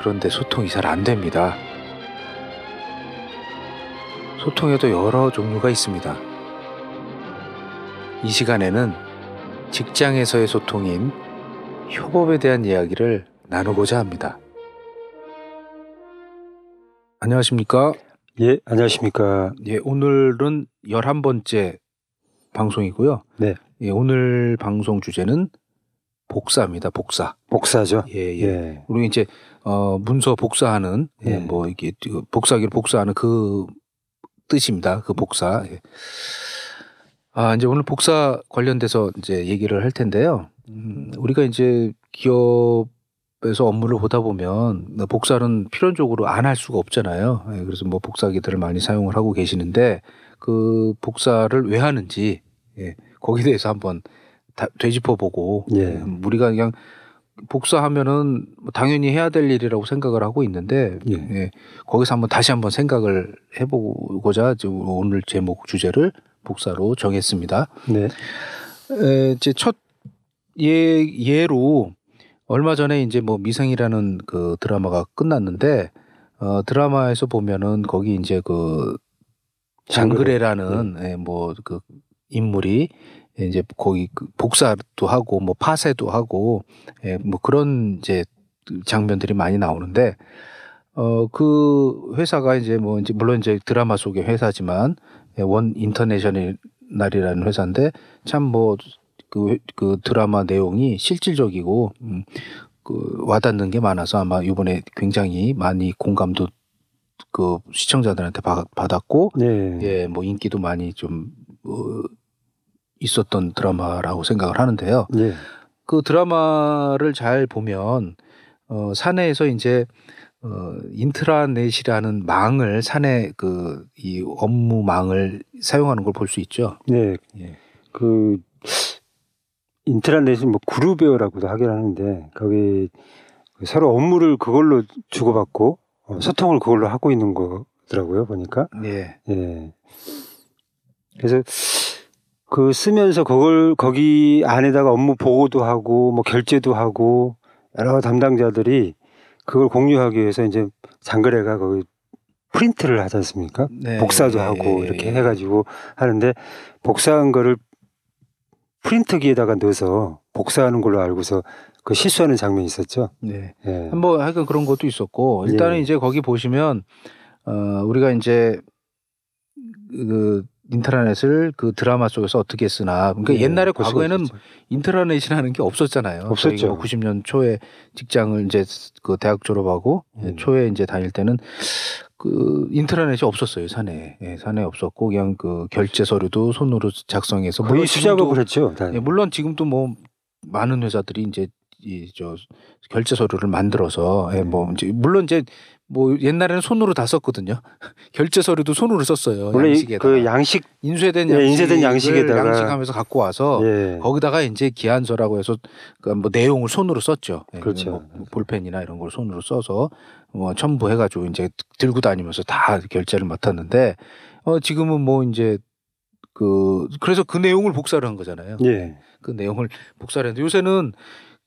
그런데 소통이 잘 안 됩니다. 소통에도 여러 종류가 있습니다. 이 시간에는 직장에서의 소통인 협업에 대한 이야기를 나누고자 합니다. 안녕하십니까? 예, 안녕하십니까. 예, 오늘은 11번째 방송이고요. 네. 예, 오늘 방송 주제는 복사입니다. 복사. 복사죠. 예, 예. 예. 우리 이제 어 문서 복사하는 예, 예. 뭐 이게 복사기를 복사하는 그 뜻입니다. 그 복사. 예. 아 이제 오늘 복사 관련돼서 이제 얘기를 할 텐데요. 음, 우리가 이제 기업에서 업무를 보다 보면 복사는 필연적으로 안 할 수가 없잖아요. 예, 그래서 뭐 복사기들을 많이 사용을 하고 계시는데 그 복사를 왜 하는지 예, 거기에 대해서 한번 다 되짚어 보고 예. 음, 우리가 그냥 복사하면은 뭐 당연히 해야 될 일이라고 생각을 하고 있는데 예. 예, 거기서 한번 다시 한번 생각을 해보고자 지금 오늘 제목 주제를 복사로 정했습니다. 네. 에, 이제 첫 예, 예로 얼마 전에 이제 뭐 미생이라는 그 드라마가 끝났는데 어, 드라마에서 보면은 거기 이제 그 장그래라는 예, 뭐그 인물이 이제 거기 그 복사도 하고 뭐 파쇄도 하고 예, 뭐 그런 이제 장면들이 많이 나오는데 어 그 회사가 이제 뭐 이제 물론 이제 드라마 속의 회사지만 예, 원 인터내셔널이라는 회사인데 참뭐 그 그 드라마 내용이 실질적이고 음, 그 와닿는 게 많아서 아마 이번에 굉장히 많이 공감도 그 시청자들한테 받- 받았고 네. 예, 뭐 인기도 많이 좀 어, 있었던 드라마라고 생각을 하는데요. 예. 그 드라마를 잘 보면 어, 사내에서 이제 어, 인트라넷이라는 망을 사내 그 이 업무망을 사용하는 걸 볼 수 있죠. 네. 예. 그 인트라넷은 뭐 그룹웨어라고도 하긴 하는데 거기 서로 업무를 그걸로 주고받고 어, 소통을 그걸로 하고 있는 거더라고요 보니까. 예. 예. 그래서 그 쓰면서 그걸 거기 안에다가 업무 보고도 하고 뭐 결제도 하고 여러 담당자들이 그걸 공유하기 위해서 이제 장거래가 거기 프린트를 하지 않습니까? 네. 복사도 예, 하고 예, 이렇게 예. 해가지고 하는데 복사한 거를 프린터기에다가 넣어서 복사하는 걸로 알고서 그 실수하는 장면이 있었죠. 네. 예. 뭐 하여간 그런 것도 있었고 일단은 예. 이제 거기 보시면 어 우리가 이제 그 인트라넷을 그 드라마 속에서 어떻게 쓰나 그러니까 예, 옛날에 과거에는 있었죠. 인트라넷이라는 게 없었잖아요. 없었죠. 뭐 90년 초에 직장을 이제 그 대학 졸업하고 음. 초에 이제 다닐 때는 그 인트라넷이 없었어요 사내에 예, 사내에 없었고 그냥 그 결제 서류도 손으로 작성해서 거의 했죠. 다. 예, 물론 지금도 뭐 많은 회사들이 이제 이 저 결제 서류를 만들어서 예, 뭐 이제 물론 이제 뭐 옛날에는 손으로 다 썼거든요. 결제 서류도 손으로 썼어요. 원래 이- 양식에다가 그 양식 인쇄된 예, 양식 인쇄된 양식에다가 양식하면서 갖고 와서 예. 거기다가 이제 기한서라고 해서 그뭐 내용을 손으로 썼죠. 예, 그렇죠. 뭐 볼펜이나 이런 걸 손으로 써서 뭐 첨부해가지고 이제 들고 다니면서 다 결제를 맡았는데 어 지금은 뭐 이제 그 그래서 그 내용을 복사를 한 거잖아요. 예. 그 내용을 복사를 했는데 요새는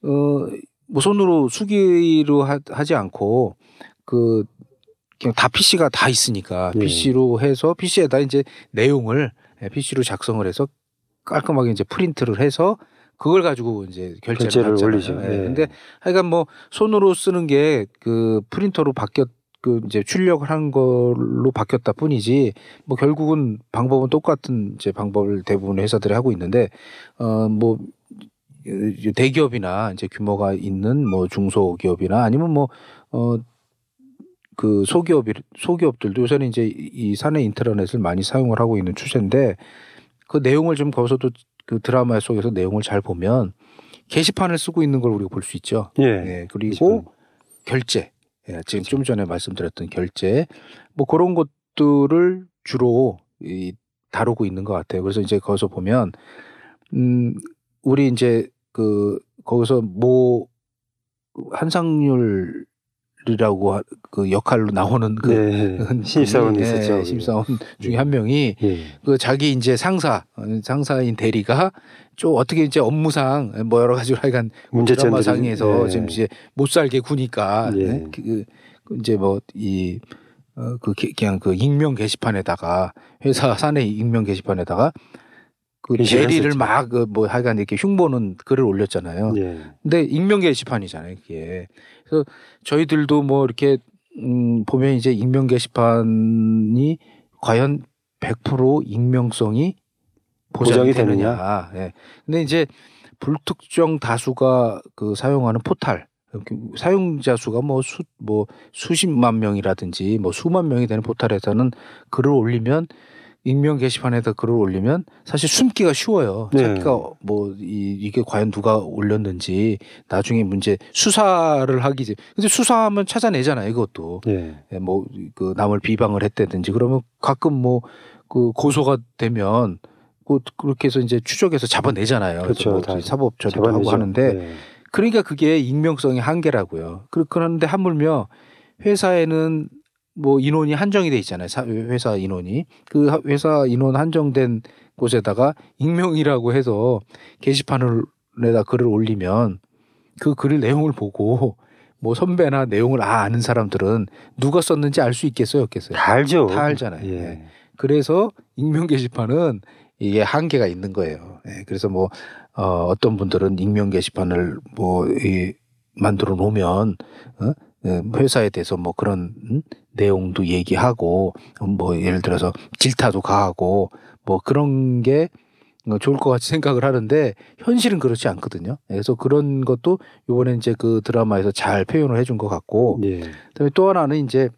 어 뭐 손으로 수기로 하, 하지 않고 그 그냥 다 PC가 다 있으니까 예. PC로 해서 PC에다 이제 내용을 PC로 작성을 해서 깔끔하게 이제 프린트를 해서 그걸 가지고 이제 결제를, 결제를. 올리죠. 예. 예. 근데 하여간 뭐 손으로 쓰는 게 그 프린터로 바뀌었 그 이제 출력을 한 걸로 바뀌었다 뿐이지 뭐 결국은 방법은 똑같은 이제 방법을 대부분의 회사들이 하고 있는데 어뭐 대기업이나 이제 규모가 있는 뭐 중소기업이나 아니면 뭐어 그 소기업 소기업들도 요새는 이제 이 사내 인터넷을 많이 사용을 하고 있는 추세인데 그 내용을 좀 거기서도 그 드라마 속에서 내용을 잘 보면 게시판을 쓰고 있는 걸 우리가 볼 수 있죠. 예. 예, 그리고 결제 예, 지금 좀 전에 말씀드렸던 결제 뭐 그런 것들을 주로 이 다루고 있는 것 같아요. 그래서 이제 거기서 보면 음 우리 이제 그 거기서 뭐 한상률 이라고 하- 그 역할로 나오는 그 네. 신입사원이 예, 있었죠. 신입사원 중에 한 명이 예. 그 자기 이제 상사 어, 상사인 대리가 좀 어떻게 이제 업무상 뭐 여러 가지로 하여간 드라마 상에서 예. 지금 이제 못 살게 구니까 예. 네? 그, 그 이제 뭐이 어, 그 게- 그냥 그 익명 게시판에다가 회사 사내 익명 게시판에다가 그 게시를 대리를 했었죠. 막그뭐 하여간 이렇게 흉보는 글을 올렸잖아요. 예. 근데 익명 게시판이잖아요, 그게. 그래서 저희들도 뭐 이렇게 음 보면 이제 익명 게시판이 과연 100% 익명성이 보장이, 보장이 되느냐. 예. 근데 이제 불특정 다수가 그 사용하는 포탈 그 사용자 수가 뭐수뭐 수십만 명이라든지 뭐 수만 명이 되는 포탈에서는 글을 올리면 익명 게시판에다 글을 올리면 사실 숨기가 쉬워요. 네. 찾기가 뭐 이, 이게 과연 누가 올렸는지 나중에 문제 수사를 하기 전 근데 수사하면 찾아내잖아요. 이것도 예. 예, 뭐그 남을 비방을 했다든지 그러면 가끔 뭐 그 고소가 되면 그 그렇게 해서 이제 추적해서 잡아내잖아요. 그렇죠. 뭐다 사법 처리도 하고. 하는데 예. 그러니까 그게 익명성의 한계라고요. 그- 그런데 하물며 회사에는 뭐 인원이 한정이 돼 있잖아요. 사- 회사 인원이 그 하- 회사 인원 한정된 곳에다가 익명이라고 해서 게시판을에다 글을 올리면 그글 내용을 보고 뭐 선배나 내용을 아 아는 사람들은 누가 썼는지 알 수 있겠어요, 없겠어요? 다 알죠. 다 알잖아요. 예. 예. 그래서 익명 게시판은 이게 한계가 있는 거예요. 예, 그래서 뭐 어, 어떤 분들은 익명 게시판을 뭐 이, 만들어 놓으면 어? 예, 회사에 대해서 뭐 그런 음? 내용도 얘기하고 음, 뭐 예를 들어서 질타도 가하고 뭐 그런 게 어, 좋을 것 같이 생각을 하는데 현실은 그렇지 않거든요. 예, 그래서 그런 것도 이번에 이제 그 드라마에서 잘 표현을 해준 것 같고 예. 그다음에 또 하나는 이제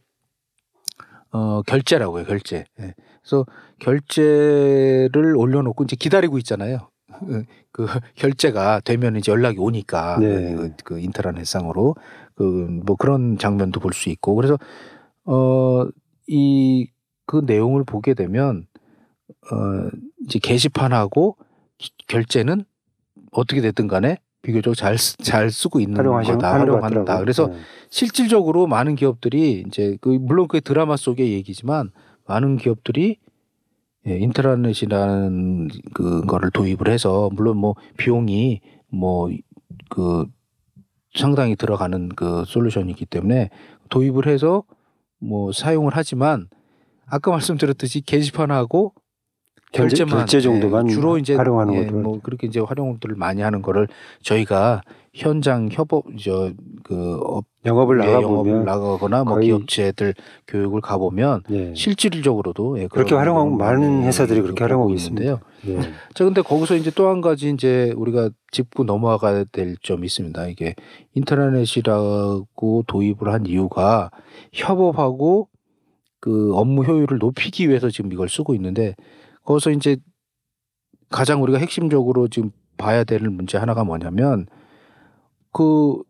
어 결제라고요 결제. 예. 그래서 결제를 올려놓고 이제 기다리고 있잖아요. 그 결제가 되면 이제 연락이 오니까 네. 그, 그 인터넷 상으로 그 뭐 그런 장면도 볼 수 있고 그래서 어 이 그 내용을 보게 되면 어 이제 게시판하고 기- 결제는 어떻게 됐든 간에 비교적 잘, 쓰- 잘 쓰고 있는 거다 활용한다. 그래서 예. 실질적으로 많은 기업들이 이제 그 물론 그게 드라마 속의 얘기지만 많은 기업들이 예, 인트라넷이라는 그거를 도입을 해서 물론 뭐 비용이 뭐 그 상당히 들어가는 그 솔루션이기 때문에 도입을 해서 뭐 사용을 하지만 아까 말씀드렸듯이 게시판하고 결제- 결제만 결제 정도만 예, 주로 이제 활용하는 예, 것들. 뭐 그렇게 이제 활용들을 많이 하는 거를 저희가 현장 협업 저그 업 영업을 예, 나가 보면 나가거나 뭐 기업체들 교육을 가 보면 예. 실질적으로도 예, 그렇게 활용하고 많은 많이 회사들이 그렇게 활용하고 있는데요. 예. 자, 근데 거기서 이제 또 한 가지 이제 우리가 짚고 넘어가야 될 점이 있습니다. 이게 인터넷이라고 도입을 한 이유가 협업하고 그 업무 효율을 높이기 위해서 지금 이걸 쓰고 있는데 거기서 이제 가장 우리가 핵심적으로 지금 봐야 될 문제 하나가 뭐냐면 그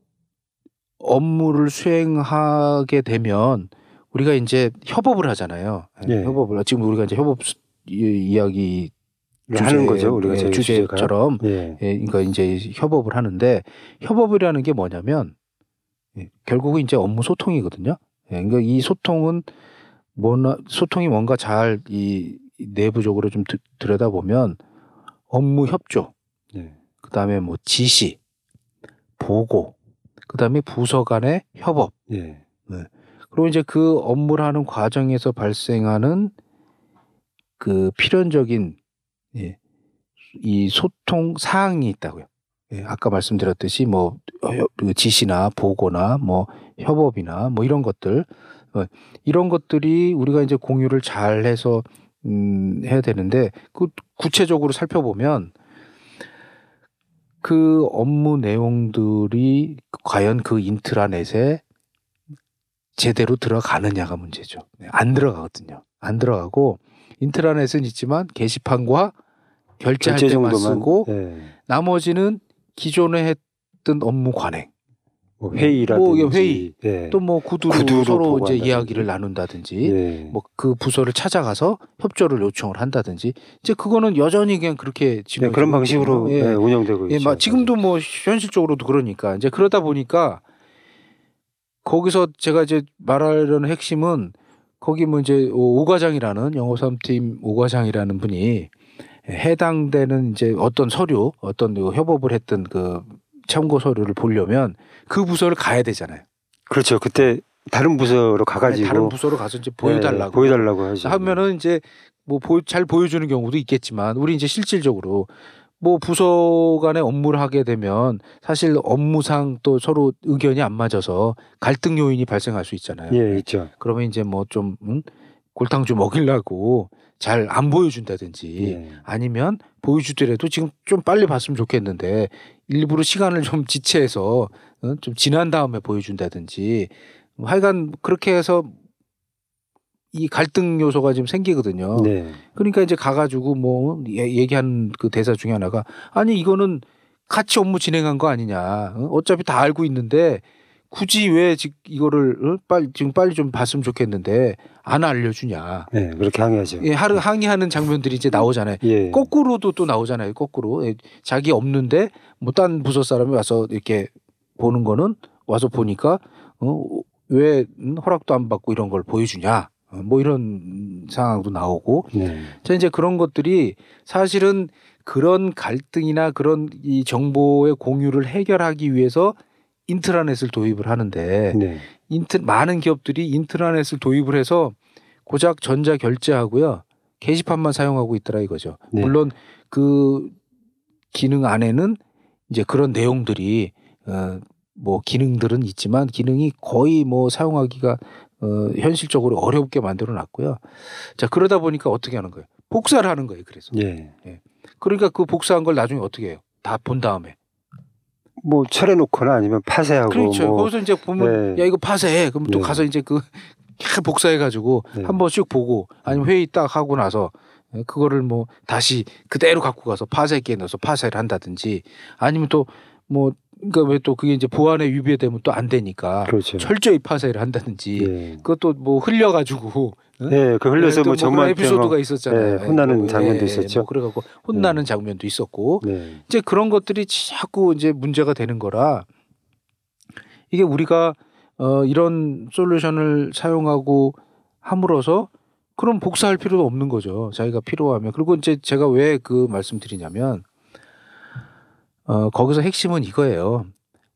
업무를 수행하게 되면 우리가 이제 협업을 하잖아요. 예. 협업을 지금 우리가 이제 협업 이- 이야기 하는 거죠. 우리가 예. 주제처럼 예. 예, 그러니까 이제 협업을 하는데 협업이라는 게 뭐냐면 예, 결국은 이제 업무 소통이거든요. 예, 그러니까 이 소통은 뭐나 소통이 뭔가 잘 이 내부적으로 좀 드- 들여다보면 업무 협조, 예. 그다음에 뭐 지시, 보고, 그 다음에 부서 간의 협업. 예. 그리고 이제 그 업무를 하는 과정에서 발생하는 그 필연적인 예, 이 소통 사항이 있다고요. 예, 아까 말씀드렸듯이 뭐 어, 그 지시나 보고나 뭐 협업이나 뭐 이런 것들 어, 이런 것들이 우리가 이제 공유를 잘 해서 음, 해야 되는데 그 구체적으로 살펴보면 그 업무 내용들이 과연 그 인트라넷에 제대로 들어가느냐가 문제죠. 네, 안 들어가거든요. 안 들어가고 인트라넷은 있지만 게시판과 결제할 결제 때만 정도만 쓰고 예. 나머지는 기존에 했던 업무 관행. 뭐 회의라든지 뭐, 예, 회의. 예. 또뭐 구두로, 구두로 서로 이제. 이야기를 나눈다든지 예. 뭐그 부서를 찾아가서 협조를 요청을 한다든지 이제 그거는 여전히 그냥 그렇게 네, 지금 그런 방식으로 예. 예, 운영되고 예, 있죠. 막 지금도 뭐 현실적으로도 그러니까 이제 그러다 보니까 거기서 제가 이제 말하려는 핵심은 거기 뭐 이제 오과장이라는 영업사업팀 오과장이라는 분이 해당되는 이제 어떤 서류 어떤 그 협업을 했던 그 참고 서류를 보려면 그 부서를 가야 되잖아요. 그렇죠. 그때 다른 부서로 가가지고 네, 다른 부서로 가서 이제 보여달라고 예, 보여달라고 하죠. 하면은 이제 뭐잘 보여주는 경우도 있겠지만 우리 이제 실질적으로 뭐 부서 간의 업무를 하게 되면 사실 업무상 또 서로 의견이 안 맞아서 갈등 요인이 발생할 수 있잖아요. 예, 있죠. 그러면 이제 뭐좀 음? 골탕 좀 먹이려고 잘 안 보여준다든지 예. 아니면 보여주더라도 지금 좀 빨리 봤으면 좋겠는데 일부러 시간을 좀 지체해서 어? 좀 지난 다음에 보여준다든지 뭐 하여간 그렇게 해서 이 갈등 요소가 지금 생기거든요. 네. 그러니까 이제 가가지고 뭐 예- 얘기한 그 대사 중에 하나가 아니 이거는 같이 업무 진행한 거 아니냐. 어? 어차피 다 알고 있는데 굳이 왜 지금 이거를 어? 빨리 지금 빨리 좀 봤으면 좋겠는데 안 알려주냐. 네, 그렇게 항의하죠. 예, 하루 항의하는 장면들이 이제 나오잖아요. 예. 거꾸로도 또 나오잖아요. 거꾸로 예, 자기 없는데 뭐 딴 부서 사람이 와서 이렇게 보는 거는 와서 보니까 어 왜 허락도 안 받고 이런 걸 보여주냐. 어, 뭐 이런 상황도 나오고 네. 자 이제 그런 것들이 사실은 그런 갈등이나 그런 이 정보의 공유를 해결하기 위해서 인트라넷을 도입을 하는데 네. 인트 많은 기업들이 인트라넷을 도입을 해서 고작 전자 결제하고요 게시판만 사용하고 있더라 이거죠. 네. 물론 그 기능 안에는 이제 그런 내용들이 어, 뭐 기능들은 있지만 기능이 거의 뭐 사용하기가 어, 현실적으로 어렵게 만들어 놨고요. 자 그러다 보니까 어떻게 하는 거예요? 복사를 하는 거예요. 그래서 예. 그러니까 그 복사한 걸 나중에 어떻게 해요? 다 본 다음에 뭐 철해놓거나 아니면 파쇄하고 그렇죠. 뭐 거기서 이제 보면 네. 야 이거 파쇄해. 그럼 또 네. 가서 이제 그 복사해 가지고 네. 한 번 씩 보고 아니면 회의 딱 하고 나서 예, 그거를 뭐 다시 그대로 갖고 가서 파쇄기에 넣어서 파쇄를 한다든지 아니면 또뭐 그러니까 왜 또 그게 이제 보안에 위배되면 또 안 되니까 그렇죠. 철저히 파쇄를 한다든지 예. 그것도 뭐 흘려 가지고 네, 그 흘려서 뭐또 그런 정말 에피소드가 있었잖아요. 예, 혼나는 뭐, 장면도 있었죠. 뭐 그래갖고 혼나는 장면도 있었고 네. 이제 그런 것들이 자꾸 이제 문제가 되는 거라 이게 우리가 어 이런 솔루션을 사용하고 함으로써 그럼 복사할 필요도 없는 거죠. 자기가 필요하면. 그리고 이제 제가 왜 그 말씀드리냐면 어 거기서 핵심은 이거예요.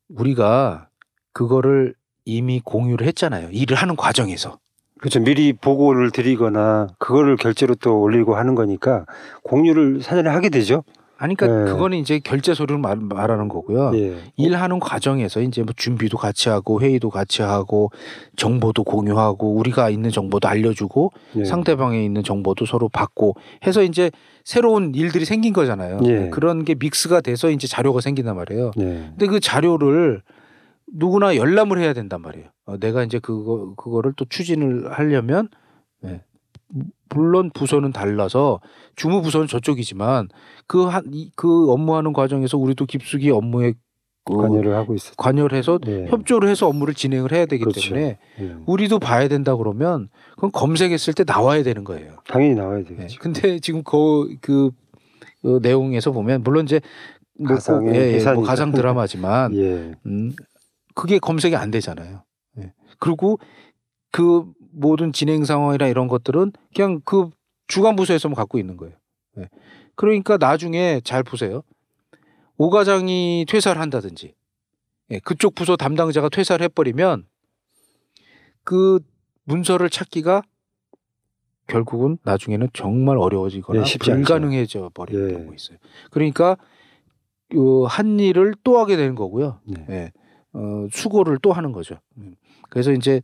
우리가 그거를 이미 공유를 했잖아요. 일을 하는 과정에서. 그렇죠. 미리 보고를 드리거나 그거를 결제로 또 올리고 하는 거니까 공유를 사전에 하게 되죠. 아니 그러니까 네. 그거는 이제 결제 서류를 말, 말하는 거고요. 예. 일하는 과정에서 이제 뭐 준비도 같이 하고 회의도 같이 하고 정보도 공유하고 우리가 있는 정보도 알려주고 예. 상대방에 있는 정보도 서로 받고 해서 이제 새로운 일들이 생긴 거잖아요. 예. 그런 게 믹스가 돼서 이제 자료가 생긴단 말이에요. 예. 근데 그 자료를 누구나 열람을 해야 된단 말이에요. 어, 내가 이제 그거 그거를 또 추진을 하려면 예. 물론 부서는 달라서 주무 부서는 저쪽이지만 그한그 업무하는 과정에서 우리도 깊숙이 업무에 그 관여를 하고 있었죠. 관여를 해서 예. 협조를 해서 업무를 진행을 해야 되기 그렇죠. 때문에 예. 우리도 봐야 된다 그러면 그건 검색했을 때 나와야 되는 거예요. 당연히 나와야 네. 되겠죠. 근데 지금 그, 그, 그 내용에서 보면 물론 이제 뭐 가상의 꼭, 예, 예, 뭐. 가상 드라마지만 예. 음, 그게 검색이 안 되잖아요. 예. 그리고 그 모든 진행 상황이나 이런 것들은 그냥 그 주간 부서에서만 갖고 있는 거예요. 예. 그러니까 나중에 잘 보세요. 오 과장이 퇴사를 한다든지 예, 그쪽 부서 담당자가 퇴사를 해버리면 그 문서를 찾기가 결국은 나중에는 정말 어려워지거나 예, 않죠. 불가능해져 버리는 예. 경우가 있어요. 그러니까 그한 일을 또 하게 되는 거고요. 네. 예. 어, 수고를 또 하는 거죠. 음. 그래서 이제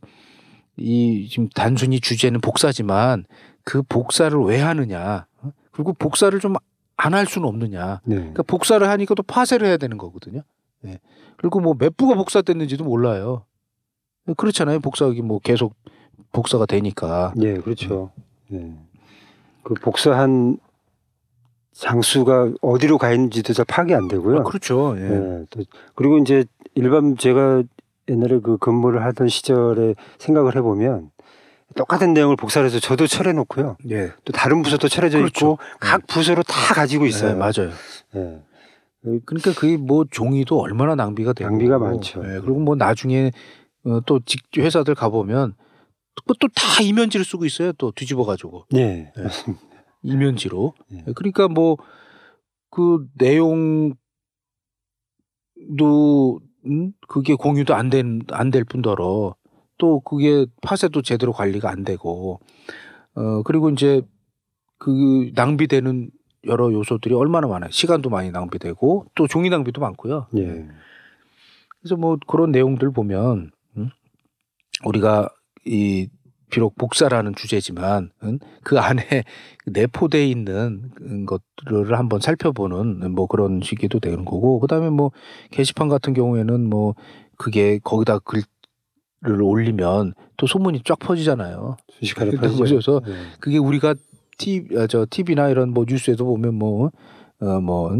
이 지금 단순히 주제는 복사지만 그 복사를 왜 하느냐. 어? 그리고 복사를 좀 안 할 수는 없느냐. 네. 그러니까 복사를 하니까 또 파쇄를 해야 되는 거거든요. 예. 그리고 뭐 몇 부가 복사됐는지도 몰라요. 그렇잖아요. 복사하기 뭐 계속 복사가 되니까. 예, 그렇죠. 예. 그 복사한 장수가 어디로 가 있는지도 잘 파악이 안 되고요. 아, 그렇죠. 예. 예. 또 그리고 이제 일반 제가 옛날에 그 근무를 하던 시절에 생각을 해보면 똑같은 내용을 복사를 해서 저도 철해 놓고요. 예. 또 다른 부서도 철해져 그렇죠. 있고 각 부서로 다 가지고 있어요. 네, 맞아요. 예. 그러니까 그게 뭐 종이도 얼마나 낭비가 되고 낭비가 많죠. 예, 그리고 뭐 나중에 어, 또 직, 회사들 가보면 또다 이면지를 쓰고 있어요. 또 뒤집어 가지고 예. 네. 이면지로. 예. 그러니까 뭐 그 내용도 음? 그게 공유도 안 된 안 될 뿐더러 또 그게 파쇄도 제대로 관리가 안 되고 어 그리고 이제 그 낭비되는 여러 요소들이 얼마나 많아요. 시간도 많이 낭비되고 또 종이 낭비도 많고요. 예. 그래서 뭐 그런 내용들 보면 음? 우리가 이 비록 복사라는 주제지만 음? 그 안에 내포돼 있는 것들을 한번 살펴보는 뭐 그런 시기도 되는 거고 그다음에 뭐 게시판 같은 경우에는 뭐 그게 거기다 글을 올리면 또 소문이 쫙 퍼지잖아요. 순식간에. 보셔서 예. 그게 우리가 티, 아, 저 TV나 이런 뭐 뉴스에도 보면 뭐, 어, 뭐,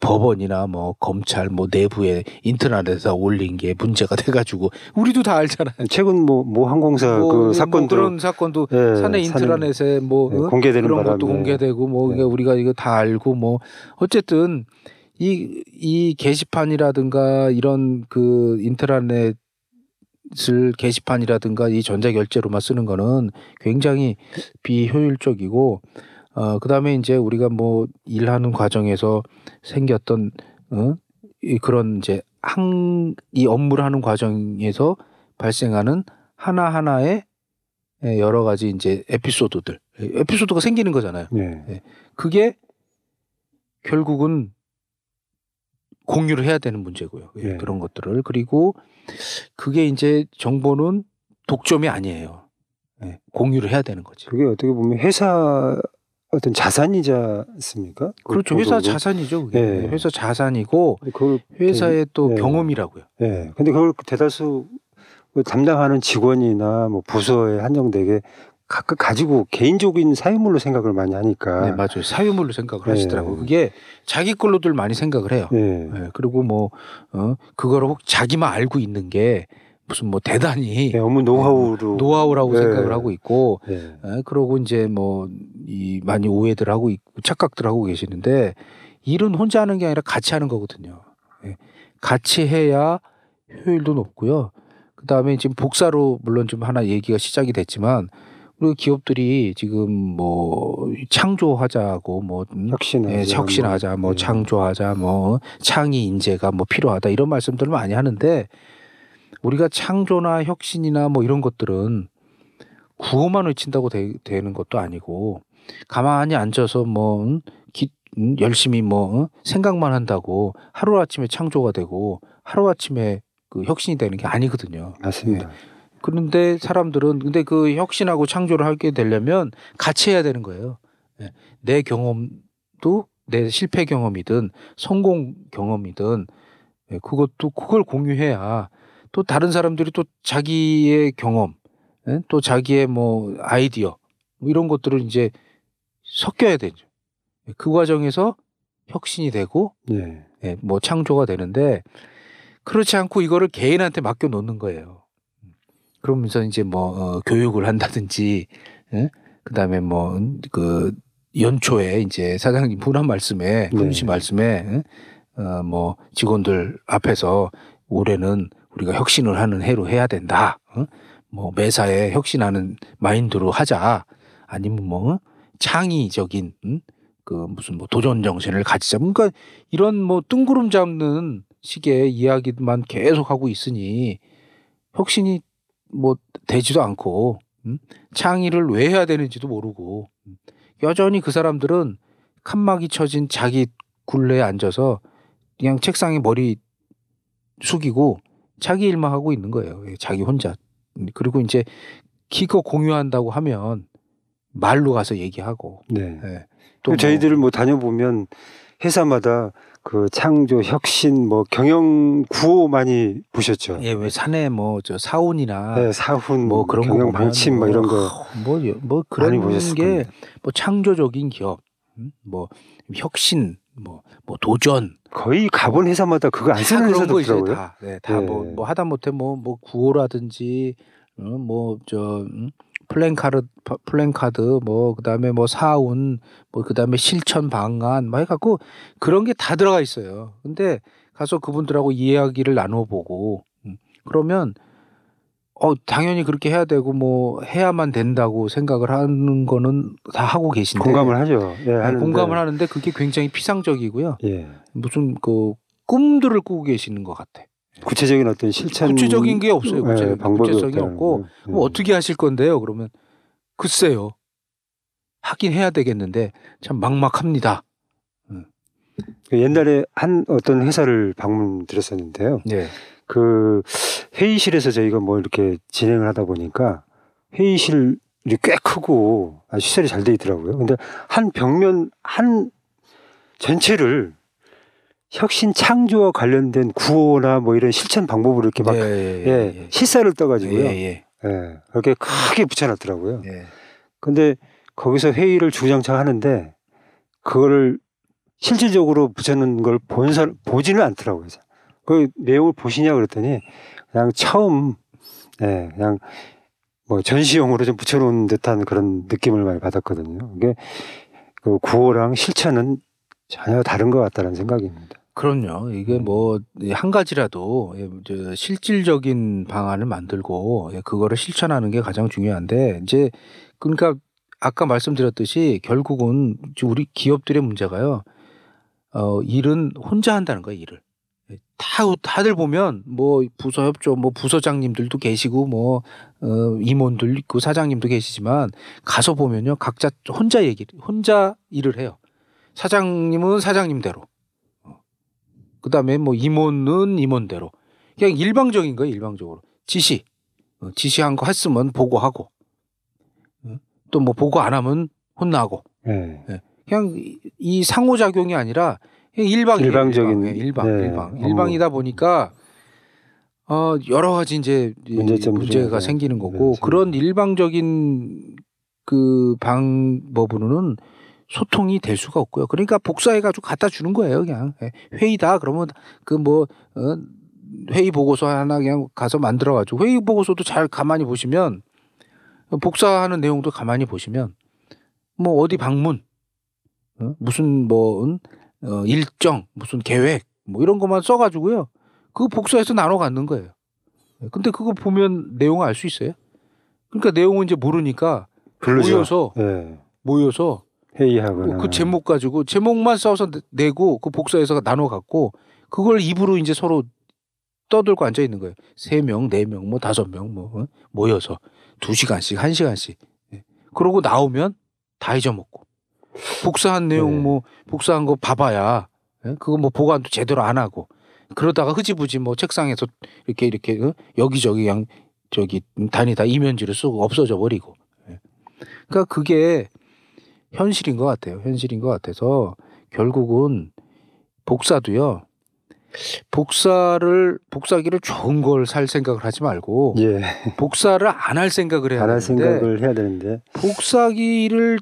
법원이나 뭐 검찰 뭐 내부에 인터넷에서 올린 게 문제가 돼가지고 우리도 다 알잖아요. 최근 뭐모 항공사 뭐, 그뭐 사건도 그런 사건도 예, 사내 인트라넷에 뭐 예, 어? 공개되는 그런 바람에 것도 공개되고 뭐 네. 그러니까 우리가 이거 다 알고 뭐 어쨌든 이 이 게시판이라든가 이런 그 인트라넷을 게시판이라든가 이 전자결제로만 쓰는 거는 굉장히 비효율적이고 어 그 다음에 이제 우리가 뭐 일하는 과정에서 생겼던 어? 이 그런 이제 한 이 업무를 하는 과정에서 발생하는 하나 하나의 예, 여러 가지 이제 에피소드들 에피소드가 생기는 거잖아요. 예. 그게 결국은 공유를 해야 되는 문제고요. 예, 예. 그런 것들을 그리고 그게 이제 정보는 독점이 아니에요. 예, 공유를 해야 되는 거지. 그게 어떻게 보면 회사 어떤 자산이지 않습니까? 그 그렇죠. 회사 보도도. 자산이죠. 그게. 예. 회사 자산이고 회사의 또 예. 경험이라고요. 예. 근데 그걸 대다수 그 담당하는 직원이나 뭐 부서에 한정되게 각각 가지고 개인적인 사유물로 생각을 많이 하니까. 네, 맞아요. 사유물로 생각을 예. 하시더라고요. 그게 자기 걸로들 많이 생각을 해요. 예. 예, 그리고 뭐, 어, 그거를 혹 자기만 알고 있는 게 무슨 뭐 대단히 예, 업무 노하우로 노하우라고 예. 생각을 하고 있고, 예. 예, 그러고 이제 뭐, 이 많이 오해들 하고 있고, 착각들 하고 계시는데, 일은 혼자 하는 게 아니라 같이 하는 거거든요. 예, 같이 해야 효율도 높고요. 그 다음에 지금 복사로 물론 좀 하나 얘기가 시작이 됐지만, 우리 기업들이 지금 뭐, 창조하자고 뭐, 음, 혁신하자. 예, 혁신하자, 뭐 예. 창조하자, 뭐 창의 인재가 뭐 필요하다 이런 말씀들을 많이 하는데 우리가 창조나 혁신이나 뭐 이런 것들은 구호만 외친다고 되, 는 것도 아니고 가만히 앉아서 뭐 음, 기, 음, 열심히 뭐 어? 생각만 한다고 하루 아침에 창조가 되고 하루 아침에 그 혁신이 되는 게 아니거든요. 맞습니다. 그런데 사람들은 근데 그 혁신하고 창조를 하게 되려면 같이 해야 되는 거예요. 예. 내 경험도 내 실패 경험이든 성공 경험이든 예, 그것도 그걸 공유해야 또 다른 사람들이 또 자기의 경험 예, 또 자기의 뭐 아이디어 뭐 이런 것들을 이제 섞여야 되죠. 예, 그 과정에서 혁신이 되고 예. 예, 뭐 창조가 되는데 그렇지 않고 이거를 개인한테 맡겨 놓는 거예요. 그러면서 이제 뭐 어, 교육을 한다든지, 예? 그다음에 뭐 그 연초에 이제 사장님 분한 말씀에 네. 훈시 말씀에 예? 어, 뭐 직원들 앞에서 올해는 우리가 혁신을 하는 해로 해야 된다. 어? 뭐 매사에 혁신하는 마인드로 하자. 아니면 뭐 창의적인 음? 그 무슨 뭐 도전 정신을 가지자. 그러니까 이런 뭐 뜬구름 잡는 식의 이야기만 계속 하고 있으니 혁신이 뭐 되지도 않고 음? 창의를 왜 해야 되는지도 모르고 음. 여전히 그 사람들은 칸막이 쳐진 자기 굴레에 앉아서 그냥 책상에 머리 숙이고 자기 일만 하고 있는 거예요. 예, 자기 혼자. 음, 그리고 이제 기껏 공유한다고 하면 말로 가서 얘기하고 네. 예. 또 저희들을 뭐 다녀보면 회사마다 그 창조, 혁신, 뭐 경영 구호 많이 보셨죠? 예, 왜 산에 뭐 저 사운이나 네, 사훈, 뭐 그런 경영 거 방침 뭐 이런 거 뭐뭐 많이 그런 보셨을 게. 뭐 창조적인 기업, 음? 뭐 혁신, 뭐, 뭐 도전, 거의 가본 회사마다 그거 안다 쓰는 회사도 없더라고요. 다, 네, 다뭐 네. 뭐 하다 못해 뭐뭐 구호라든지 어, 뭐저 음, 플랜카드 플랜카드 뭐 그다음에 뭐 사운 뭐 그다음에 실천 방안 뭐 해갖고 그런 게 다 들어가 있어요. 근데 가서 그분들하고 이야기를 나눠보고 음, 그러면 어 당연히 그렇게 해야 되고 뭐 해야만 된다고 생각을 하는 거는 다 하고 계신데 공감을 하죠. 예, 네, 하는데, 공감을 하는데 그게 굉장히 피상적이고요. 예. 무슨 그 꿈들을 꾸고 계시는 것 같아. 구체적인 어떤 실천 구체적인 게 없어요. 예, 구체, 방법이 구체성이 없고. 예. 뭐 어떻게 하실 건데요? 그러면 글쎄요. 하긴 해야 되겠는데 참 막막합니다. 그 옛날에 한 어떤 회사를 방문 드렸었는데요. 네. 그 회의실에서 저희가 뭐 이렇게 진행을 하다 보니까 회의실이 꽤 크고 시설이 잘 돼 있더라고요. 근데 한 벽면 한 전체를 혁신 창조와 관련된 구호나 뭐 이런 실천 방법으로 이렇게 막 예, 예, 예, 예, 실사를 예, 떠가지고요. 예, 예, 그렇게 크게 붙여놨더라고요. 예. 근데 거기서 회의를 주장창 하는데 그거를 실질적으로 붙여놓은 걸 본 사람 보지는 않더라고요. 그 내용을 보시냐 그랬더니 그냥 처음 예, 그냥 뭐 전시용으로 좀 붙여놓은 듯한 그런 느낌을 많이 받았거든요. 이게 그 구호랑 실천은 전혀 다른 것 같다는 생각입니다. 그럼요. 이게 음. 뭐한 가지라도 예, 저 실질적인 방안을 만들고 예, 그거를 실천하는 게 가장 중요한데 이제 그러니까 아까 말씀드렸듯이 결국은 우리 기업들의 문제가요. 어, 일은 혼자 한다는 거예요, 일을. 예, 다 다들 보면 뭐 부서 협조 뭐 부서장님들도 계시고 뭐 어, 임원들 있고 사장님도 계시지만 가서 보면요 각자 혼자 얘기를 혼자 일을 해요. 사장님은 사장님대로. 그다음에 뭐 임원은 임원대로. 그냥 일방적인 거예요 일방적으로. 지시. 어, 지시한 거 했으면 보고하고. 또뭐 보고 안 하면 혼나고. 예. 그냥 이- 이 상호작용이 아니라 일방이에요, 일방적인, 일방, 예, 일방, 네, 일방. 업무. 일방이다 보니까 어 여러 가지 이제 이 문제점 문제가 중에서, 생기는 거고 네, 그런 일방적인 그 방법으로는 소통이 될 수가 없고요. 그러니까 복사해가지고 갖다 주는 거예요, 그냥 예, 회의다 그러면 그뭐 어, 회의 보고서 하나 그냥 가서 만들어가지고 회의 보고서도 잘 가만히 보시면 복사하는 내용도 가만히 보시면 뭐 어디 방문 어? 무슨 뭐 음, 어, 일정 무슨 계획 뭐 이런 것만 써가지고요 그거 복사해서 나눠 갖는 거예요. 근데 그거 보면 내용을 알 수 있어요. 그러니까 내용은 이제 모르니까 부르죠. 모여서 예. 모여서 회의하거나 그 제목 가지고 제목만 써서 내- 내고 그 복사해서 나눠 갖고 그걸 입으로 이제 서로 떠들고 앉아 있는 거예요. 세 명, 네 명, 뭐 다섯 명, 뭐 어? 모여서 두 시간씩, 한 시간씩. 예. 그러고 나오면 다 잊어먹고 복사한 내용 네. 뭐 복사한 거 봐봐야 예? 그거 뭐 보관도 제대로 안 하고 그러다가 흐지부지 뭐 책상에서 이렇게 이렇게 어? 여기저기 그냥 저기 다니다 이면지를 쓰고 없어져 버리고. 예. 그러니까 그게 현실인 것 같아요. 현실인 것 같아서 결국은 복사도요. 복사를 복사기를 좋은 걸 살 생각을 하지 말고 예. 복사를 안 할 생각을 해야 안할 되는데 생각을 해야 되는데 복사기를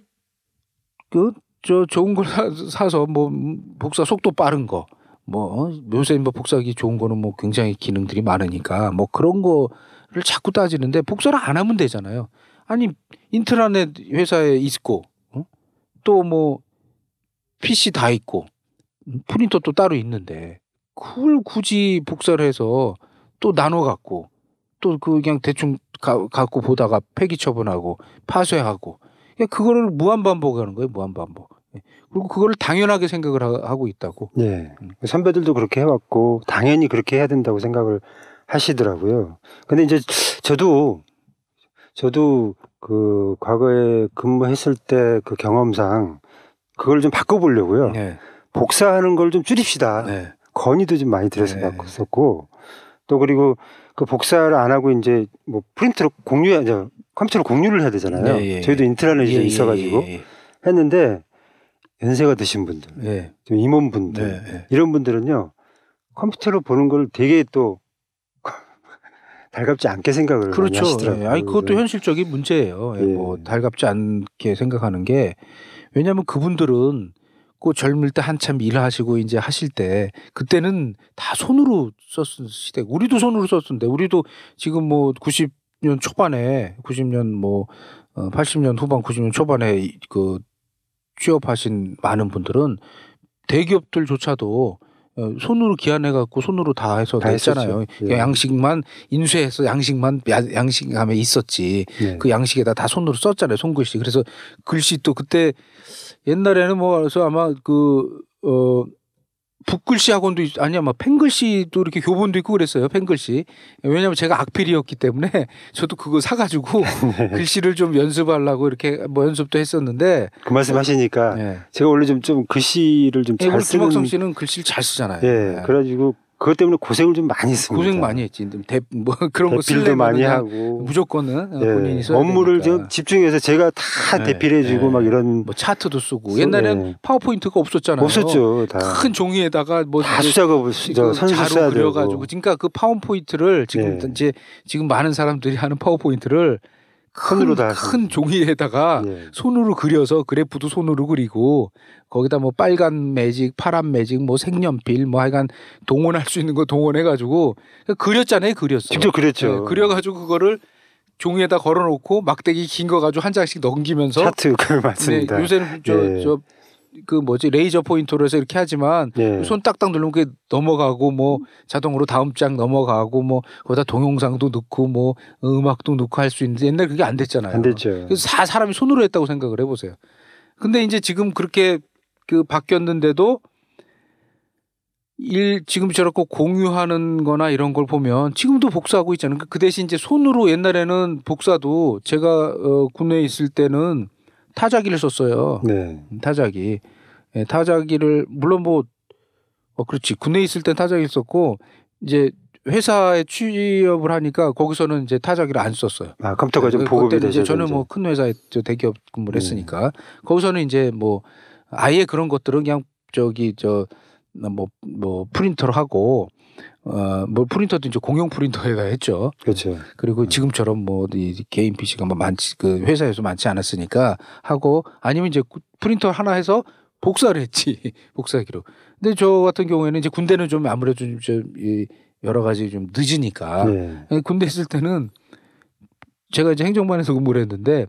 그 저 좋은 걸 사- 사서 뭐 음, 복사 속도 빠른 거 뭐 요새 뭐 복사기 좋은 거는 뭐 굉장히 기능들이 많으니까 뭐 그런 거를 자꾸 따지는데 복사를 안 하면 되잖아요. 아니 인트라넷 회사에 있고 어? 또뭐 PC 다 있고 음, 프린터 또 따로 있는데 그걸 굳이 복사를 해서 또 나눠 갖고 또 그 그냥 대충 가, 갖고 보다가 폐기 처분하고 파쇄하고 그냥 그거를 무한 반복하는 거예요 무한 반복 예. 그리고 그거를 당연하게 생각을 하- 하고 있다고 예. 음. 선배들도 그렇게 해왔고 당연히 그렇게 해야 된다고 생각을 하시더라고요. 근데 이제 저도 저도 그 과거에 근무했을 때 그 경험상 그걸 좀 바꿔보려고요. 네. 복사하는 걸 좀 줄입시다. 네. 건의도 좀 많이 드려서 네. 바꿨었고 또 그리고 그 복사를 안 하고 이제 뭐 프린트로 공유 이제 컴퓨터로 공유를 해야 되잖아요. 네, 예, 예. 저희도 인트라넷이 예, 예, 있어가지고 예, 했는데 연세가 드신 분들, 임원분들 네, 네. 이런 분들은요 컴퓨터로 보는 걸 되게 또 달갑지 않게 생각을 그렇죠. 하시더라고요. 예. 아니 그것도 그래서 현실적인 문제예요. 뭐 달갑지 않게 생각하는 게 왜냐하면 그분들은 그 젊을 때 한참 일하시고 이제 하실 때 그때는 다 손으로 썼던 시대. 우리도 손으로 썼는데 우리도 지금 뭐 90년 초반에 90년 뭐 어, 80년 후반 90년 초반에 이- 그 취업하신 많은 분들은 대기업들조차도 어, 손으로 기한해 갖고 손으로 다 해서 다 냈잖아요. 예. 양식만 인쇄해서 양식만 야- 양식함에 있었지. 네. 그 양식에다 다 손으로 썼잖아요. 손글씨. 그래서 글씨 또 그때 옛날에는 뭐 그래서 아마 그어 붓글씨 학원도 있, 아니 아마 펜글씨도 이렇게 교본도 있고 그랬어요. 펜글씨. 왜냐면 제가 악필이었기 때문에 저도 그거 사가지고 네. 글씨를 좀 연습하려고 이렇게 뭐 연습도 했었는데. 그 말씀 하시니까 예. 제가 원래 좀, 좀 글씨를 좀 예, 잘 쓰는 김학성 씨는 글씨를 잘 쓰잖아요. 예, 예. 그래가지고 그것 때문에 고생을 좀 많이 했습니다. 고생 많이 했지. 대, 뭐 그런 거 대필도 쓰려면 많이 하고 무조건은 예, 본인이 써야 업무를 되니까. 좀 집중해서 제가 다 예, 대필해주고 예. 막 이런 뭐 차트도 쓰고 써- 옛날에는 예. 파워포인트가 없었잖아요. 없었죠. 다, 큰 종이에다가 뭐다 이제 수작업을 자로 그려가지고 되고. 그러니까 그 파워포인트를 지금 예. 이제 지금 많은 사람들이 하는 파워포인트를 큰, 다큰 종이에다가 예. 손으로 그려서 그래프도 손으로 그리고 거기다 뭐 빨간 매직, 파란 매직, 뭐 색연필, 뭐 하여간 동원할 수 있는 거 동원해가지고 그렸잖아요, 그렸어. 직접 그랬죠. 예, 그려가지고 그거를 종이에다 걸어놓고 막대기 긴 거 가지고 한 장씩 넘기면서 차트 그 맞습니다. 네, 요새는 저 예. 저 그 뭐지 레이저 포인터로 해서 이렇게 하지만 예. 손 딱딱 누르면 그게 넘어가고 뭐 자동으로 다음 장 넘어가고 뭐 거기다 동영상도 넣고 뭐 음악도 넣고 할 수 있는데 옛날 그게 안 됐잖아요. 안 됐죠. 그래서 다 사람이 손으로 했다고 생각을 해보세요. 근데 이제 지금 그렇게 그 바뀌었는데도 일 지금 저렇게 공유하는 거나 이런 걸 보면 지금도 복사하고 있잖아요. 그 대신 이제 손으로 옛날에는 복사도 제가 어 군내에 있을 때는 타자기를 썼어요. 네. 타자기. 예, 타자기를 물론 뭐 어, 그렇지. 군내에 있을 땐 타자기 썼고 이제 회사에 취업을 하니까 거기서는 이제 타자기를 안 썼어요. 아 컴퓨터가 좀 그- 보급이 되죠. 저는 뭐 큰 회사에 저 대기업 근무를 네. 했으니까 거기서는 이제 뭐 아예 그런 것들은 그냥 저기 저 뭐뭐 프린터로 하고 어뭐 프린터도 이제 공용 프린터에다 했죠. 그렇죠. 그리고 지금처럼 뭐 이 개인 PC가 뭐 많지 그 회사에서 많지 않았으니까 하고 아니면 이제 구- 프린터 하나 해서 복사를 했지 복사기로. 근데 저 같은 경우에는 이제 군대는 좀 아무래도 좀 저, 이 여러 가지 좀 늦으니까 네. 예, 군대 있을 때는 제가 이제 행정반에서 근무를 했는데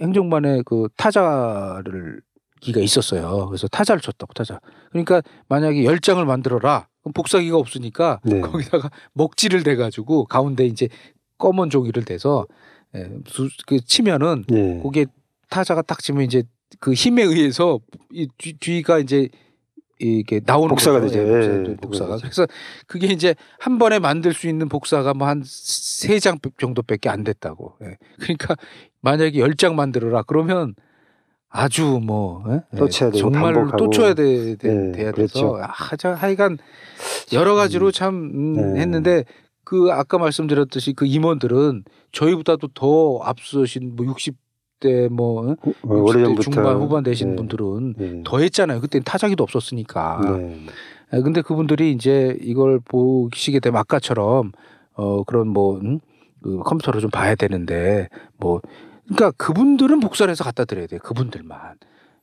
행정반에 그 타자를 기가 있었어요. 그래서 타자를 쳤다고 타자. 그러니까 만약에 열 장을 만들어라. 그럼 복사기가 없으니까 네. 거기다가 먹지를 대 가지고 가운데 이제 검은 종이를 대서 예, 수- 그 치면은 네. 그게 타자가 딱 치면 이제 그 힘에 의해서 이 뒤, 뒤가 이제 이게 나오는 복사가 거죠. 되죠. 예, 복사, 예, 예, 복사가. 그래서 그게 이제 한 번에 만들 수 있는 복사가 뭐 한 세 장 정도밖에 안 됐다고. 예. 그러니까 만약에 열 장 만들어라 그러면 아주 뭐 예? 또 예, 쳐야 되고 정말 또 반복하고. 쳐야 돼, 돼, 예, 돼야 그랬죠. 돼서 아, 저 하여간 여러 가지로 참 음, 네. 했는데 그 아까 말씀드렸듯이 그 임원들은 저희보다도 더 앞서신 뭐 60대 뭐 어, 60대 오래전부터 중반 후반 되신 네. 분들은 네. 더 했잖아요. 그때는 타자기도 없었으니까. 네. 아, 근데 그분들이 이제 이걸 보시게 되면 아까처럼 어 그런 뭐 음? 그 컴퓨터를 좀 봐야 되는데 뭐 그러니까 그분들은 복사를 해서 갖다 드려야 돼요. 그분들만.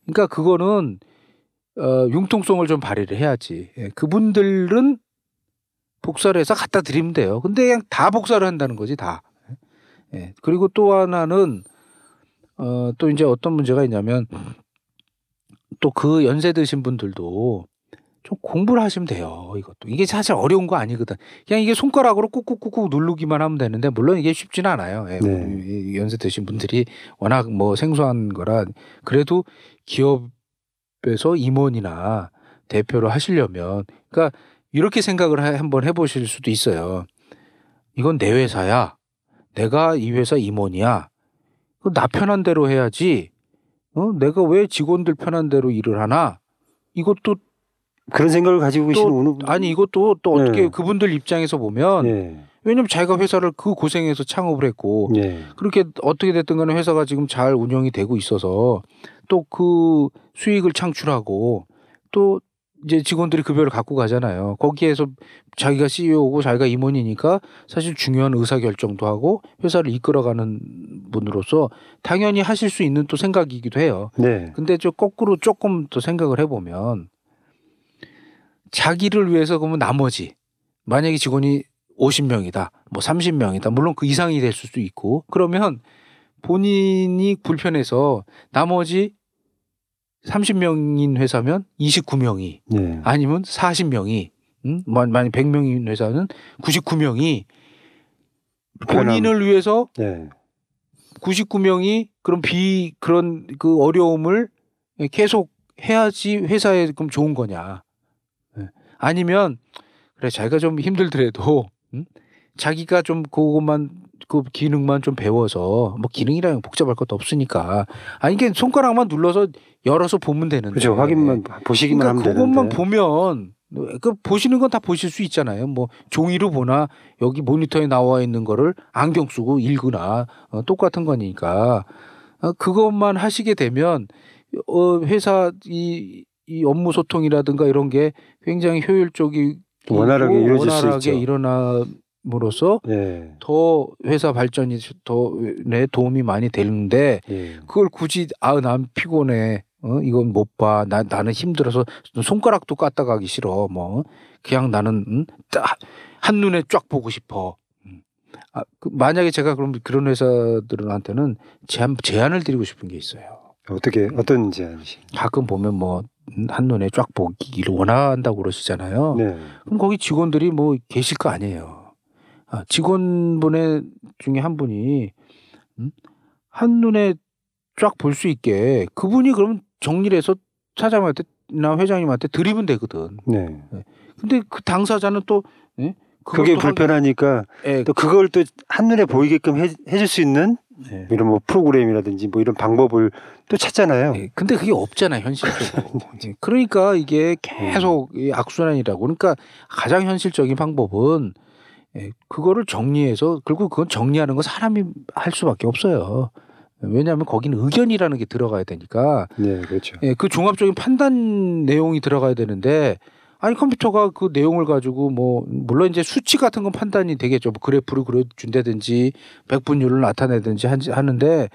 그러니까 그거는 어 융통성을 좀 발휘를 해야지. 예, 그분들은 복사를 해서 갖다 드리면 돼요. 근데 그냥 다 복사를 한다는 거지 다. 예. 그리고 또 하나는 어 또 이제 어떤 문제가 있냐면 또 그 연세 드신 분들도 좀 공부를 하시면 돼요. 이것도 이게 사실 어려운 거 아니거든. 그냥 이게 손가락으로 꾹꾹꾹꾹 누르기만 하면 되는데 물론 이게 쉽지는 않아요. 예, 네. 연세 드신 분들이 워낙 뭐 생소한 거라 그래도 기업에서 임원이나 대표로 하시려면 그러니까 이렇게 생각을 하- 한번 해보실 수도 있어요. 이건 내 회사야. 내가 이 회사 임원이야. 그나 편한 대로 해야지. 어? 내가 왜 직원들 편한 대로 일을 하나? 이것도 그런 생각을 가지고 계시는 또 오늘 아니 이것도 또 어떻게 네. 그분들 입장에서 보면 예. 왜냐면 자기가 회사를 그 고생해서 창업을 했고 예. 그렇게 어떻게 됐든 간에 회사가 지금 잘 운영이 되고 있어서 또 그 수익을 창출하고 또 이제 직원들이 급여를 갖고 가잖아요. 거기에서 자기가 CEO고 자기가 임원이니까 사실 중요한 의사 결정도 하고 회사를 이끌어가는 분으로서 당연히 하실 수 있는 또 생각이기도 해요. 네. 근데 저 거꾸로 조금 더 생각을 해보면 자기를 위해서 그러면 나머지 만약에 직원이 50명이다, 뭐 30명이다, 물론 그 이상이 될 수도 있고 그러면 본인이 불편해서 나머지 30명인 회사면 29명이 네. 아니면 40명이 음? 만- 만약 100명인 회사는 99명이 본인을 위해서 네. 99명이 그런 비 그런 그 어려움을 계속 해야지 회사에 그럼 좋은 거냐? 예. 아니면 그래 자기가 좀 힘들더라도 음? 자기가 좀 그것만 그 기능만 좀 배워서 뭐 기능이랑 복잡할 것도 없으니까 아니 이게 손가락만 눌러서 열어서 보면 되는데 그렇죠. 확인만 보시기만 그러니까 하면 그것만 되는데. 보면 그 보시는 건 다 보실 수 있잖아요. 뭐 종이로 보나 여기 모니터에 나와 있는 거를 안경 쓰고 읽으나 어, 똑같은 거니까 어, 그것만 하시게 되면 어, 회사 이, 이 업무 소통이라든가 이런 게 굉장히 효율적이 원활하게 이루어질 수 원활하게 있죠. 일어남으로써 네. 더 회사 발전이 더내 도움이 많이 되는데 예. 그걸 굳이 아 난 피곤해 어 이건 못 봐 나 나는 힘들어서 손가락도 까딱 가기 싫어 뭐 그냥 나는 음, 딱 한 눈에 쫙 보고 싶어 음. 아, 그 만약에 제가 그럼 그런 회사들한테는 제안 제안을 드리고 싶은 게 있어요 어떻게 어떤 제안이시? 가끔 보면 뭐 음, 한눈에 쫙 보기를 원한다고 그러시잖아요 네. 그럼 거기 직원들이 뭐 계실 거 아니에요. 아, 직원분의 중에 한 분이 음? 한눈에 쫙 볼 수 있게 그분이 그러면 정리를 해서 사장한테 나 회장님한테 드리면 되거든. 네. 근데 그 당사자는 또 예? 그걸 그게 불편하니까 예, 또 그걸 또 한눈에 보이게끔 해, 해줄 수 있는 예. 이런 뭐 프로그램이라든지 뭐 이런 방법을 또 찾잖아요. 예, 근데 그게 없잖아요 현실적으로. 예, 그러니까 이게 계속 이 악순환이라고. 그러니까 가장 현실적인 방법은 예, 그거를 정리해서 그리고 그건 정리하는 건 사람이 할 수밖에 없어요. 왜냐하면 거기는 의견이라는 게 들어가야 되니까 네, 그렇죠. 예, 그 종합적인 판단 내용이 들어가야 되는데 아니 컴퓨터가 그 내용을 가지고 뭐 물론 이제 수치 같은 건 판단이 되겠죠. 뭐 그래프를 그려준다든지 백분율을 나타내든지 한- 하는데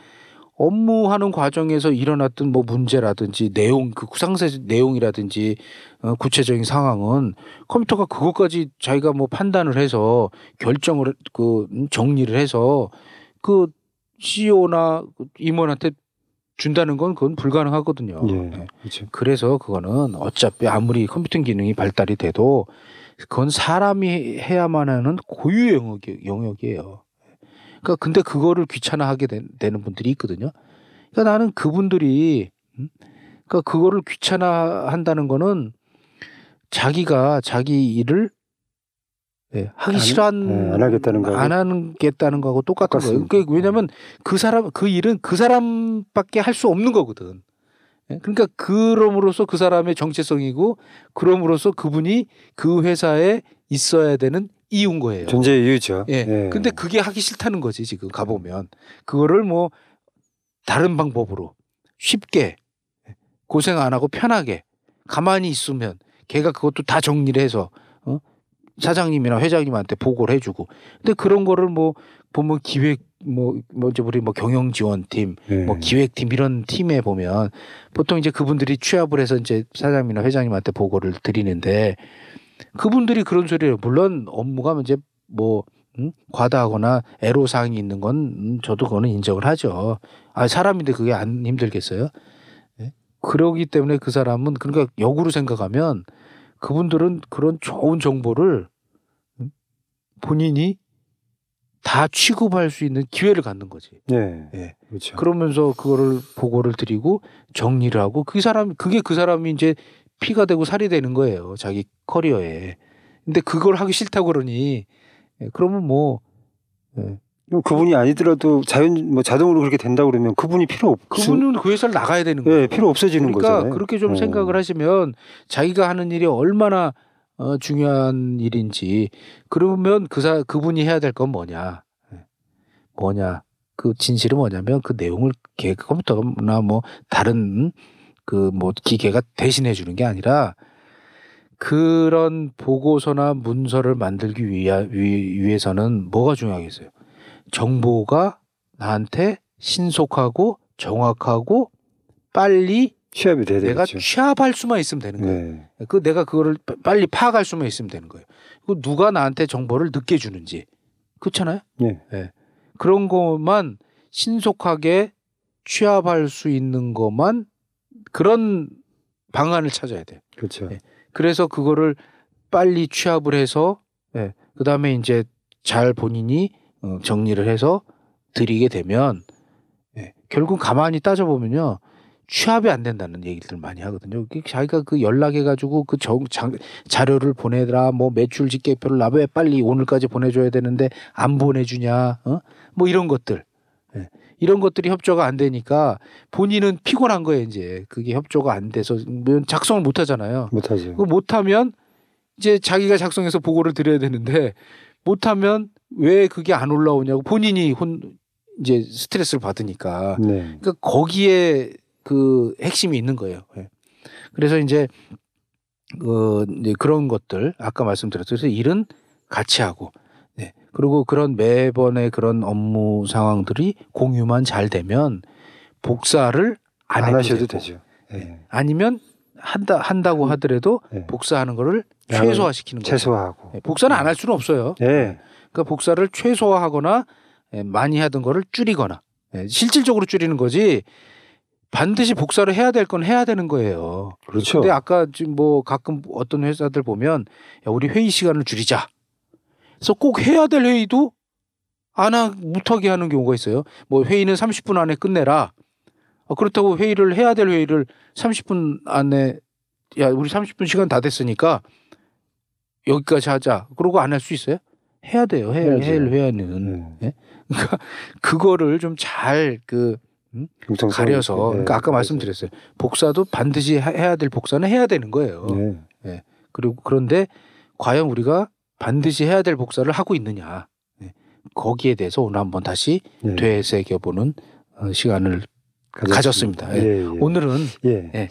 업무하는 과정에서 일어났던 뭐 문제라든지 내용 그 상세 내용이라든지 어, 구체적인 상황은 컴퓨터가 그것까지 자기가 뭐 판단을 해서 결정을 그 음, 정리를 해서 그 CEO나 임원한테 준다는 건 그건 불가능하거든요. 예, 예. 그렇죠. 그래서 그거는 어차피 아무리 컴퓨터 기능이 발달이 돼도 그건 사람이 해야만 하는 고유 영역, 영역이에요. 그러니까 근데 그거를 귀찮아하게 된- 되는 분들이 있거든요. 그러니까 나는 그분들이 음? 그러니까 그거를 귀찮아한다는 거는 자기가 자기 일을 예, 하기 안- 싫어한 네, 안 하겠다는 거하고 안 하겠다는 거하고 똑같은 거예요. 똑같습니다. 그러니까 왜냐하면 그 사람 그 일은 그 사람밖에 할 수 없는 거거든. 예, 그러니까 그럼으로써 그 사람의 정체성이고 그럼으로써 그분이 그 회사에 있어야 되는 이유인 거예요. 존재 이유죠. 예. 예. 근데 그게 하기 싫다는 거지 지금 가보면 그거를 뭐 다른 방법으로 쉽게 고생 안 하고 편하게 가만히 있으면 걔가 그것도 다 정리를 해서 어? 사장님이나 회장님한테 보고를 해주고 근데 그런 거를 뭐 보면 기획 뭐 먼저 우리 뭐 경영 지원팀 예. 뭐 기획팀 이런 팀에 보면 보통 이제 그분들이 취합을 해서 이제 사장님이나 회장님한테 보고를 드리는데 그분들이 그런 소리를 물론 업무가 이제 뭐 음? 과다하거나 애로 사항이 있는 건 음, 저도 그거는 인정을 하죠. 아 사람인데 그게 안 힘들겠어요? 예? 그러기 때문에 그 사람은 그러니까 역으로 생각하면 그분들은 그런 좋은 정보를 음? 본인이 다 취급할 수 있는 기회를 갖는 거지. 예. 예. 그렇죠. 그러면서 그거를 보고를 드리고 정리를 하고 그 사람 그게 그 사람이 이제 피가 되고 살이 되는 거예요 자기 커리어에 근데 그걸 하기 싫다고 그러니 예, 그러면 뭐 예. 그럼 그분이 아니더라도 자연 뭐 자동으로 그렇게 된다 고 그러면 그분이 필요 없. 그분은 그 회사를 나가야 되는 거예요 예, 필요 없어지는 그러니까 거잖아요. 그렇게 좀 어. 생각을 하시면 자기가 하는 일이 얼마나 어, 중요한 일인지 그러면 그 사, 그분이 해야 될 건 뭐냐 예. 뭐냐 그 진실은 뭐냐면 그 내용을 개 컴퓨터나 뭐 다른 그 뭐 기계가 대신해 주는 게 아니라 그런 보고서나 문서를 만들기 위하, 위, 위해서는 뭐가 중요하겠어요? 정보가 나한테 신속하고 정확하고 빨리 취합이 돼야 내가 되겠죠. 취합할 수만 있으면 되는 거예요. 네. 그 내가 그거를 빠- 빨리 파악할 수만 있으면 되는 거예요. 그 누가 나한테 정보를 늦게 주는지 그렇잖아요. 네. 그런 것만 신속하게 취합할 수 있는 것만 그런 방안을 찾아야 돼요. 그렇죠. 네. 그래서 그거를 빨리 취합을 해서 예, 그다음에 이제 잘 본인이 어, 정리를 해서 드리게 되면 예, 결국 가만히 따져 보면요. 취합이 안 된다는 얘기들 많이 하거든요. 그 자기가 그 연락해 가지고 그 정, 장, 자료를 보내더라. 뭐 매출 집계표를 나왜 빨리 오늘까지 보내줘야 되는데 안 보내주냐. 어? 뭐 이런 것들. 예. 이런 것들이 협조가 안 되니까 본인은 피곤한 거예요. 이제 그게 협조가 안 돼서 뭐 작성을 못 하잖아요. 못 하죠. 그 못하면 이제 자기가 작성해서 보고를 드려야 되는데 못 하면 왜 그게 안 올라오냐고 본인이 혼 이제 스트레스를 받으니까 네. 그러니까 거기에 그 핵심이 있는 거예요. 예. 그래서 이제 그 이제 그런 것들 아까 말씀드렸죠. 그래서 일은 같이 하고 네. 그리고 그런 매번의 그런 업무 상황들이 공유만 잘 되면 복사를 안, 안, 하셔도 되고, 되죠. 예. 네. 아니면 한다 한다고 하더라도 네. 복사하는 거를 최소화시키는 거예요. 최소화하고. 예, 복사는 안 할 수는 없어요. 네. 그러니까 복사를 최소화하거나 예, 많이 하던 거를 줄이거나 예, 실질적으로 줄이는 거지 반드시 복사를 해야 될 건 해야 되는 거예요. 그렇죠. 근데 아까 지금 뭐 가끔 어떤 회사들 보면 야, 우리 회의 시간을 줄이자. 그래서 꼭 해야 될 회의도 안 하, 못하게 하는 경우가 있어요. 뭐 회의는 30분 안에 끝내라. 어, 그렇다고 회의를 해야 될 회의를 30분 안에 야 우리 30분 시간 다 됐으니까 여기까지 하자. 그러고 안 할 수 있어요? 해야 돼요. 해야 해야죠. 할 회의는 네. 그러니까 그거를 좀 잘그 융통성 가려서 있게. 그러니까 아까 네. 말씀드렸어요. 복사도 반드시 해- 해야 될 복사는 해야 되는 거예요. 네. 그리고 그런데 과연 우리가 반드시 해야 될 복사를 하고 있느냐 네. 거기에 대해서 오늘 한번 다시 네. 되새겨보는 어, 시간을 가졌습니다. 예. 예, 예. 오늘은 예. 예.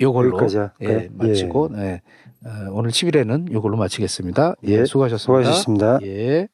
요걸로? 예, 마치고 예. 어, 오늘 10일에는 요걸로 마치겠습니다. 예, 예, 수고하셨습니다. 수고하셨습니다. 예.